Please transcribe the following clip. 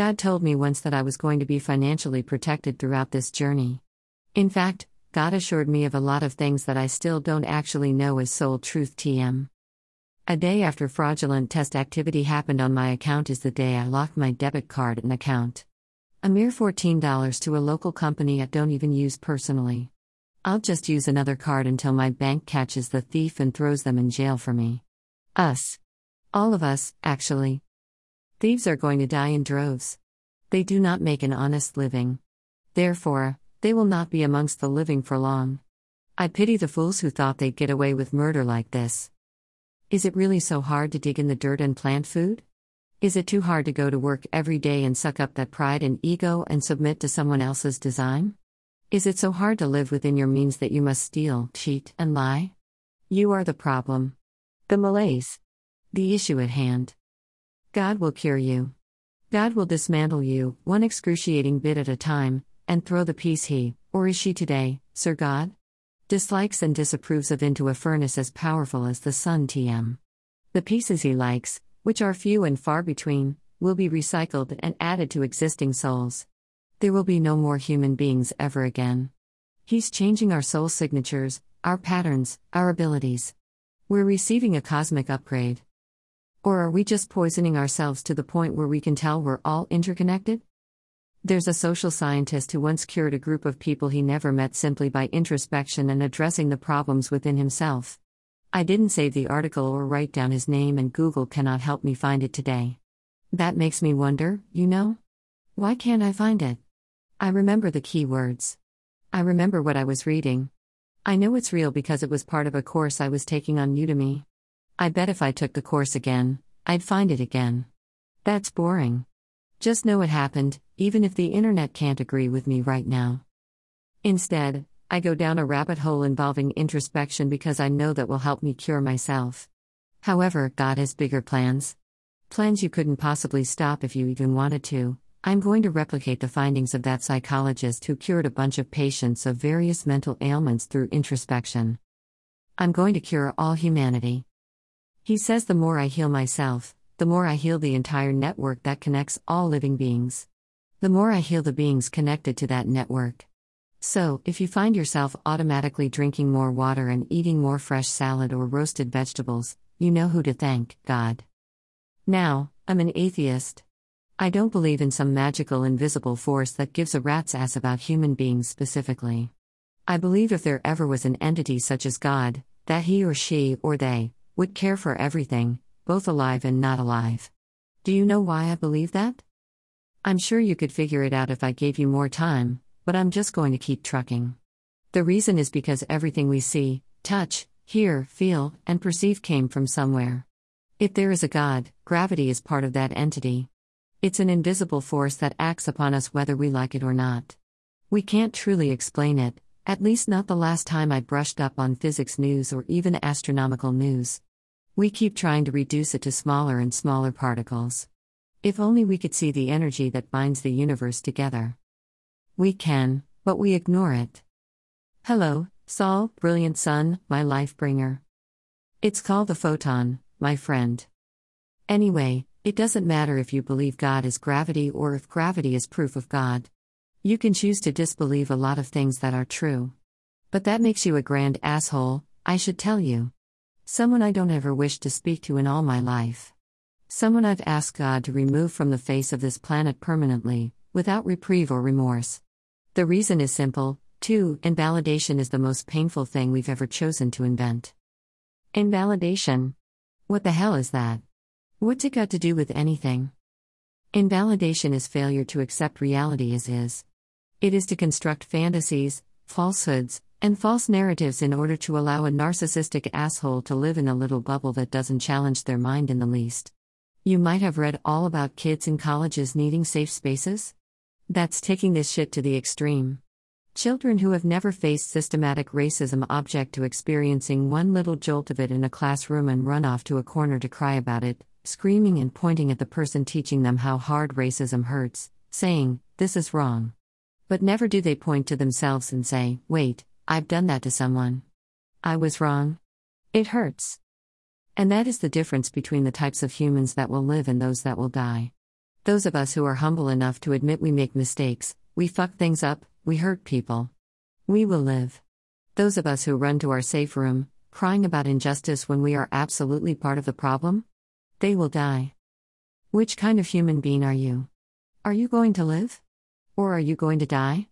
God told me once that I was going to be financially protected throughout this journey. In fact, God assured me of a lot of things that I still don't actually know as soul truth TM. A day after fraudulent test activity happened on my account is the day I locked my debit card and account. A mere $14 to a local company I don't even use personally. I'll just use another card until my bank catches the thief and throws them in jail for me. Us. All of us, actually. Thieves are going to die in droves. They do not make an honest living. Therefore, they will not be amongst the living for long. I pity the fools who thought they'd get away with murder like this. Is it really so hard to dig in the dirt and plant food? Is it too hard to go to work every day and suck up that pride and ego and submit to someone else's design? Is it so hard to live within your means that you must steal, cheat, and lie? You are the problem. The malaise. The issue at hand. God will cure you. God will dismantle you, one excruciating bit at a time, and throw the piece he, or is she today, Sir God? Dislikes and disapproves of into a furnace as powerful as the sun TM. The pieces he likes, which are few and far between, will be recycled and added to existing souls. There will be no more human beings ever again. He's changing our soul signatures, our patterns, our abilities. We're receiving a cosmic upgrade. Or are we just poisoning ourselves to the point where we can tell we're all interconnected? There's a social scientist who once cured a group of people he never met simply by introspection and addressing the problems within himself. I didn't save the article or write down his name, and Google cannot help me find it today. That makes me wonder, you know? Why can't I find it? I remember the key words. I remember what I was reading. I know it's real because it was part of a course I was taking on Udemy. I bet if I took the course again, I'd find it again. That's boring. Just know it happened, even if the internet can't agree with me right now. Instead, I go down a rabbit hole involving introspection because I know that will help me cure myself. However, God has bigger plans. Plans you couldn't possibly stop if you even wanted to. I'm going to replicate the findings of that psychologist who cured a bunch of patients of various mental ailments through introspection. I'm going to cure all humanity. He says the more I heal myself, the more I heal the entire network that connects all living beings. The more I heal the beings connected to that network. So, if you find yourself automatically drinking more water and eating more fresh salad or roasted vegetables, you know who to thank God. Now, I'm an atheist. I don't believe in some magical invisible force that gives a rat's ass about human beings specifically. I believe if there ever was an entity such as God, that he or she or they would care for everything, both alive and not alive. Do you know why I believe that? I'm sure you could figure it out if I gave you more time, but I'm just going to keep trucking. The reason is because everything we see, touch, hear, feel, and perceive came from somewhere. If there is a God, gravity is part of that entity. It's an invisible force that acts upon us whether we like it or not. We can't truly explain it, at least not the last time I brushed up on physics news or even astronomical news. We keep trying to reduce it to smaller and smaller particles. If only we could see the energy that binds the universe together. We can, but we ignore it. Hello, Sol, brilliant sun, my life bringer. It's called the photon, my friend. Anyway, it doesn't matter if you believe God is gravity or if gravity is proof of God. You can choose to disbelieve a lot of things that are true. But that makes you a grand asshole, I should tell you. Someone I don't ever wish to speak to in all my life. Someone I've asked God to remove from the face of this planet permanently, without reprieve or remorse. The reason is simple too, invalidation is the most painful thing we've ever chosen to invent. Invalidation. What the hell is that? What's it got to do with anything? Invalidation is failure to accept reality as is. It is to construct fantasies, falsehoods, and false narratives in order to allow a narcissistic asshole to live in a little bubble that doesn't challenge their mind in the least. You might have read all about kids in colleges needing safe spaces? That's taking this shit to the extreme. Children who have never faced systematic racism object to experiencing one little jolt of it in a classroom and run off to a corner to cry about it, screaming and pointing at the person teaching them how hard racism hurts, saying, This is wrong. But never do they point to themselves and say, Wait, I've done that to someone. I was wrong. It hurts. And that is the difference between the types of humans that will live and those that will die. Those of us who are humble enough to admit we make mistakes, we fuck things up, we hurt people. We will live. Those of us who run to our safe room, crying about injustice when we are absolutely part of the problem? They will die. Which kind of human being are you? Are you going to live? Or are you going to die?